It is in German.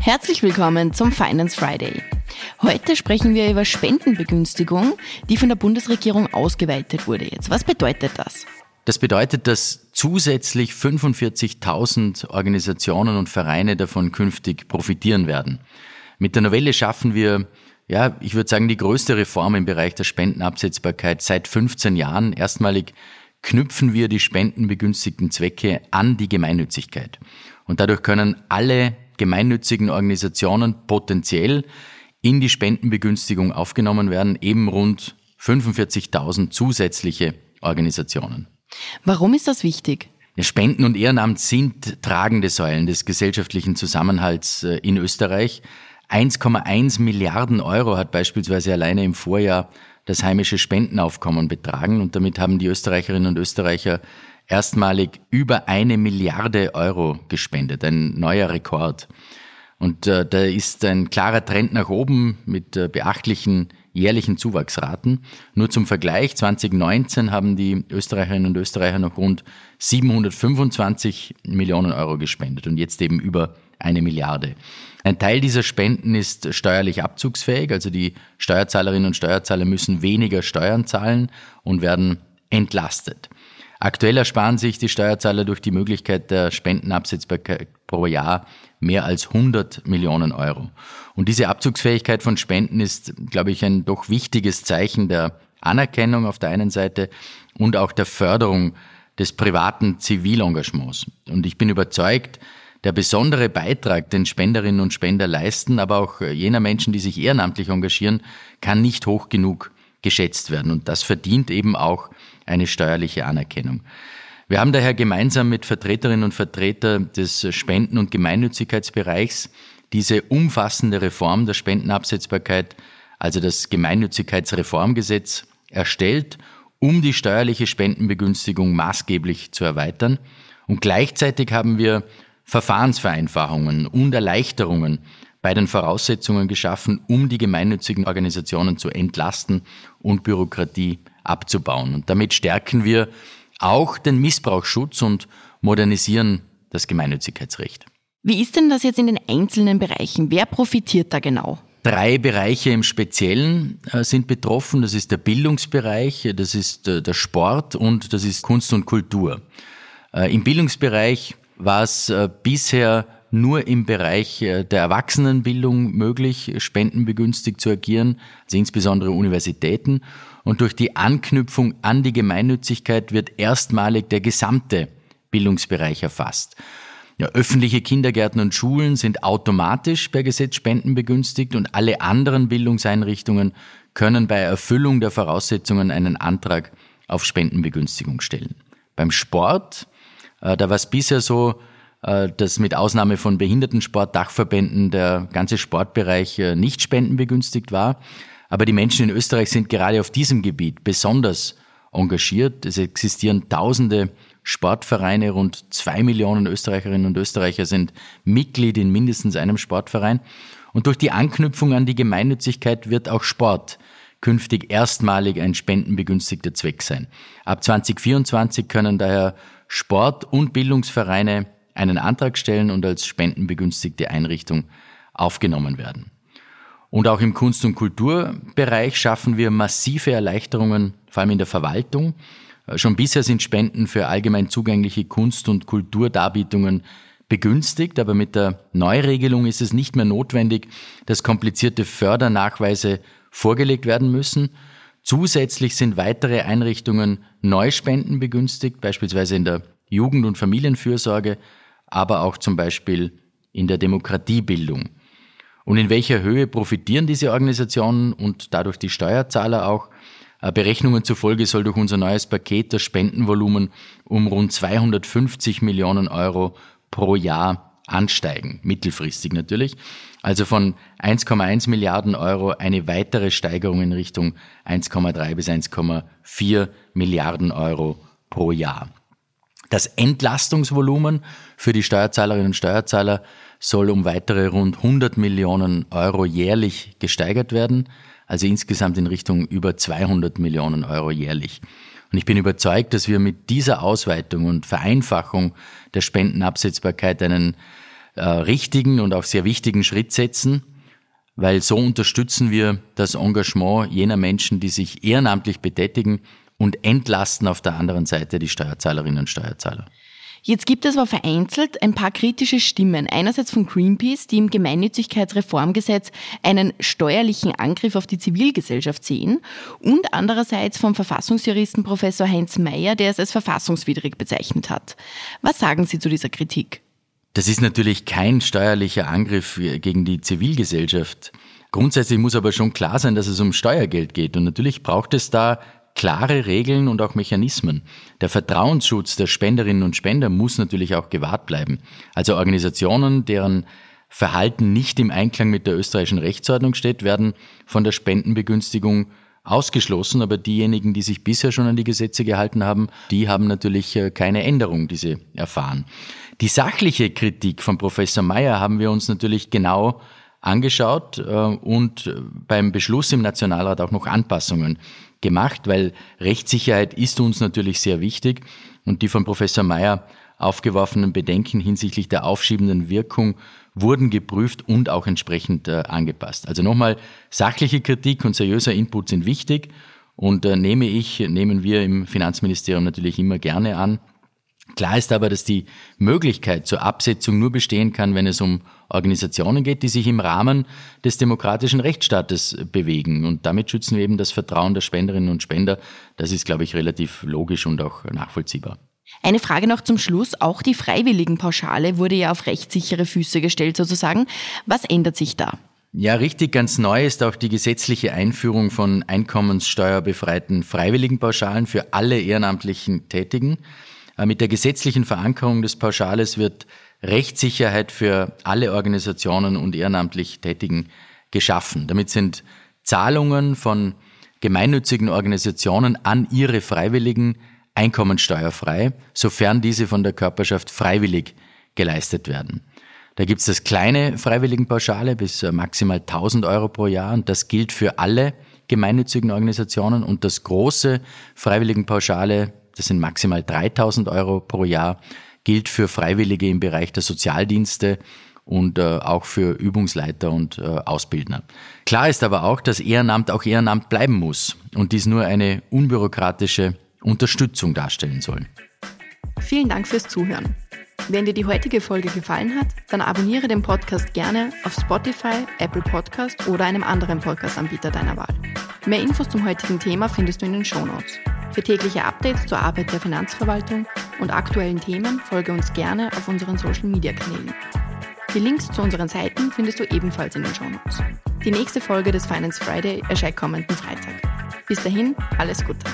Herzlich willkommen zum Finance Friday. Heute sprechen wir über Spendenbegünstigung, die von der Bundesregierung ausgeweitet wurde jetzt. Was bedeutet das? Das bedeutet, dass zusätzlich 45.000 Organisationen und Vereine davon künftig profitieren werden. Mit der Novelle schaffen wir, ja, ich würde sagen, die größte Reform im Bereich der Spendenabsetzbarkeit seit 15 Jahren. Erstmalig knüpfen wir die spendenbegünstigten Zwecke an die Gemeinnützigkeit. Und dadurch können alle gemeinnützigen Organisationen potenziell in die Spendenbegünstigung aufgenommen werden, eben rund 45.000 zusätzliche Organisationen. Warum ist das wichtig? Spenden und Ehrenamt sind tragende Säulen des gesellschaftlichen Zusammenhalts äh, in Österreich. 1,1 Milliarden Euro hat beispielsweise alleine im Vorjahr das heimische Spendenaufkommen betragen und damit haben die Österreicherinnen und Österreicher erstmalig über eine Milliarde Euro gespendet, ein neuer Rekord. Und äh, da ist ein klarer Trend nach oben mit äh, beachtlichen jährlichen Zuwachsraten. Nur zum Vergleich, 2019 haben die Österreicherinnen und Österreicher noch rund 725 Millionen Euro gespendet und jetzt eben über eine Milliarde. Ein Teil dieser Spenden ist steuerlich abzugsfähig, also die Steuerzahlerinnen und Steuerzahler müssen weniger Steuern zahlen und werden entlastet. Aktuell ersparen sich die Steuerzahler durch die Möglichkeit der Spendenabsetzbarkeit pro Jahr mehr als 100 Millionen Euro. Und diese Abzugsfähigkeit von Spenden ist, glaube ich, ein doch wichtiges Zeichen der Anerkennung auf der einen Seite und auch der Förderung des privaten Zivilengagements. Und ich bin überzeugt, der besondere Beitrag, den Spenderinnen und Spender leisten, aber auch jener Menschen, die sich ehrenamtlich engagieren, kann nicht hoch genug geschätzt werden. Und das verdient eben auch eine steuerliche Anerkennung. Wir haben daher gemeinsam mit Vertreterinnen und Vertretern des Spenden- und Gemeinnützigkeitsbereichs diese umfassende Reform der Spendenabsetzbarkeit, also das Gemeinnützigkeitsreformgesetz, erstellt, um die steuerliche Spendenbegünstigung maßgeblich zu erweitern. Und gleichzeitig haben wir Verfahrensvereinfachungen und Erleichterungen bei den Voraussetzungen geschaffen, um die gemeinnützigen Organisationen zu entlasten und Bürokratie abzubauen. Und damit stärken wir auch den Missbrauchsschutz und modernisieren das Gemeinnützigkeitsrecht. Wie ist denn das jetzt in den einzelnen Bereichen? Wer profitiert da genau? Drei Bereiche im Speziellen äh, sind betroffen. Das ist der Bildungsbereich, das ist äh, der Sport und das ist Kunst und Kultur. Äh, Im Bildungsbereich war es bisher nur im Bereich äh, der Erwachsenenbildung möglich, spendenbegünstigt zu agieren, also insbesondere Universitäten. Und durch die Anknüpfung an die Gemeinnützigkeit wird erstmalig der gesamte Bildungsbereich erfasst. Ja, öffentliche Kindergärten und Schulen sind automatisch per Gesetz spendenbegünstigt und alle anderen Bildungseinrichtungen können bei Erfüllung der Voraussetzungen einen Antrag auf Spendenbegünstigung stellen. Beim Sport, äh, da war es bisher so, dass mit Ausnahme von Behindertensport, Dachverbänden der ganze Sportbereich äh, nicht spendenbegünstigt war. Aber die Menschen in Österreich sind gerade auf diesem Gebiet besonders engagiert. Es existieren tausende Sportvereine, rund zwei Millionen Österreicherinnen und Österreicher sind Mitglied in mindestens einem Sportverein. Und durch die Anknüpfung an die Gemeinnützigkeit wird auch Sport künftig erstmalig ein spendenbegünstigter Zweck sein. Ab 2024 können daher Sport- und Bildungsvereine einen Antrag stellen und als spendenbegünstigte Einrichtung aufgenommen werden. Und auch im Kunst- und Kulturbereich schaffen wir massive Erleichterungen, vor allem in der Verwaltung. Schon bisher sind Spenden für allgemein zugängliche Kunst- und Kulturdarbietungen begünstigt, aber mit der Neuregelung ist es nicht mehr notwendig, dass komplizierte Fördernachweise vorgelegt werden müssen. Zusätzlich sind weitere Einrichtungen Neuspenden begünstigt, beispielsweise in der Jugend- und Familienfürsorge, aber auch zum Beispiel in der Demokratiebildung. Und in welcher Höhe profitieren diese Organisationen und dadurch die Steuerzahler auch? Äh, Berechnungen zufolge soll durch unser neues Paket das Spendenvolumen um rund 250 Millionen Euro pro Jahr ansteigen, mittelfristig natürlich. Also von 1,1 Milliarden Euro eine weitere Steigerung in Richtung 1,3 bis 1,4 Milliarden Euro pro Jahr. Das Entlastungsvolumen für die Steuerzahlerinnen und Steuerzahler soll um weitere rund 100 Millionen Euro jährlich gesteigert werden, also insgesamt in Richtung über 200 Millionen Euro jährlich. Und ich bin überzeugt, dass wir mit dieser Ausweitung und Vereinfachung der Spendenabsetzbarkeit einen äh, richtigen und auch sehr wichtigen Schritt setzen, weil so unterstützen wir das Engagement jener Menschen, die sich ehrenamtlich betätigen und entlasten auf der anderen Seite die Steuerzahlerinnen und Steuerzahler. Jetzt gibt es aber vereinzelt ein paar kritische Stimmen. Einerseits von Greenpeace, die im Gemeinnützigkeitsreformgesetz einen steuerlichen Angriff auf die Zivilgesellschaft sehen und andererseits vom Verfassungsjuristen Professor Heinz Mayer, der es als verfassungswidrig bezeichnet hat. Was sagen Sie zu dieser Kritik? Das ist natürlich kein steuerlicher Angriff gegen die Zivilgesellschaft. Grundsätzlich muss aber schon klar sein, dass es um Steuergeld geht. Und natürlich braucht es da klare Regeln und auch Mechanismen. Der Vertrauensschutz der Spenderinnen und Spender muss natürlich auch gewahrt bleiben. Also Organisationen, deren Verhalten nicht im Einklang mit der österreichischen Rechtsordnung steht, werden von der Spendenbegünstigung ausgeschlossen, aber diejenigen, die sich bisher schon an die Gesetze gehalten haben, die haben natürlich äh, keine Änderung, die sie erfahren. Die sachliche Kritik von Professor Mayer haben wir uns natürlich genau angeschaut äh, und beim Beschluss im Nationalrat auch noch Anpassungen gemacht, weil Rechtssicherheit ist uns natürlich sehr wichtig und die von Professor Mayer aufgeworfenen Bedenken hinsichtlich der aufschiebenden Wirkung wurden geprüft und auch entsprechend äh, angepasst. Also nochmal, sachliche Kritik und seriöser Input sind wichtig und äh, nehme ich, nehmen wir im Finanzministerium natürlich immer gerne an. Klar ist aber, dass die Möglichkeit zur Absetzung nur bestehen kann, wenn es um Organisationen geht, die sich im Rahmen des demokratischen Rechtsstaates bewegen. Und damit schützen wir eben das Vertrauen der Spenderinnen und Spender. Das ist, glaube ich, relativ logisch und auch nachvollziehbar. Eine Frage noch zum Schluss. Auch die Freiwilligenpauschale wurde ja auf rechtssichere Füße gestellt sozusagen. Was ändert sich da? Ja, richtig, ganz neu ist auch die gesetzliche Einführung von einkommenssteuerbefreiten Freiwilligenpauschalen für alle ehrenamtlichen Tätigen. Äh, mit der gesetzlichen Verankerung des Pauschales wird Rechtssicherheit für alle Organisationen und ehrenamtlich Tätigen geschaffen. Damit sind Zahlungen von gemeinnützigen Organisationen an ihre Freiwilligen einkommensteuerfrei, sofern diese von der Körperschaft freiwillig geleistet werden. Da gibt es das kleine Freiwilligenpauschale bis äh, maximal 1000 Euro pro Jahr und das gilt für alle gemeinnützigen Organisationen und das große Freiwilligenpauschale, das sind maximal 3000 Euro pro Jahr, gilt für Freiwillige im Bereich der Sozialdienste und äh, auch für Übungsleiter und äh, Ausbildner. Klar ist aber auch, dass Ehrenamt auch Ehrenamt bleiben muss und dies nur eine unbürokratische Unterstützung darstellen soll. Vielen Dank fürs Zuhören. Wenn dir die heutige Folge gefallen hat, dann abonniere den Podcast gerne auf Spotify, Apple Podcast oder einem anderen Podcast-Anbieter deiner Wahl. Mehr Infos zum heutigen Thema findest du in den Show Notes. Für tägliche Updates zur Arbeit der Finanzverwaltung und aktuellen Themen folge uns gerne auf unseren Social Media Kanälen. Die Links zu unseren Seiten findest du ebenfalls in den Shownotes. Die nächste Folge des Finance Friday erscheint kommenden Freitag. Bis dahin, alles Gute.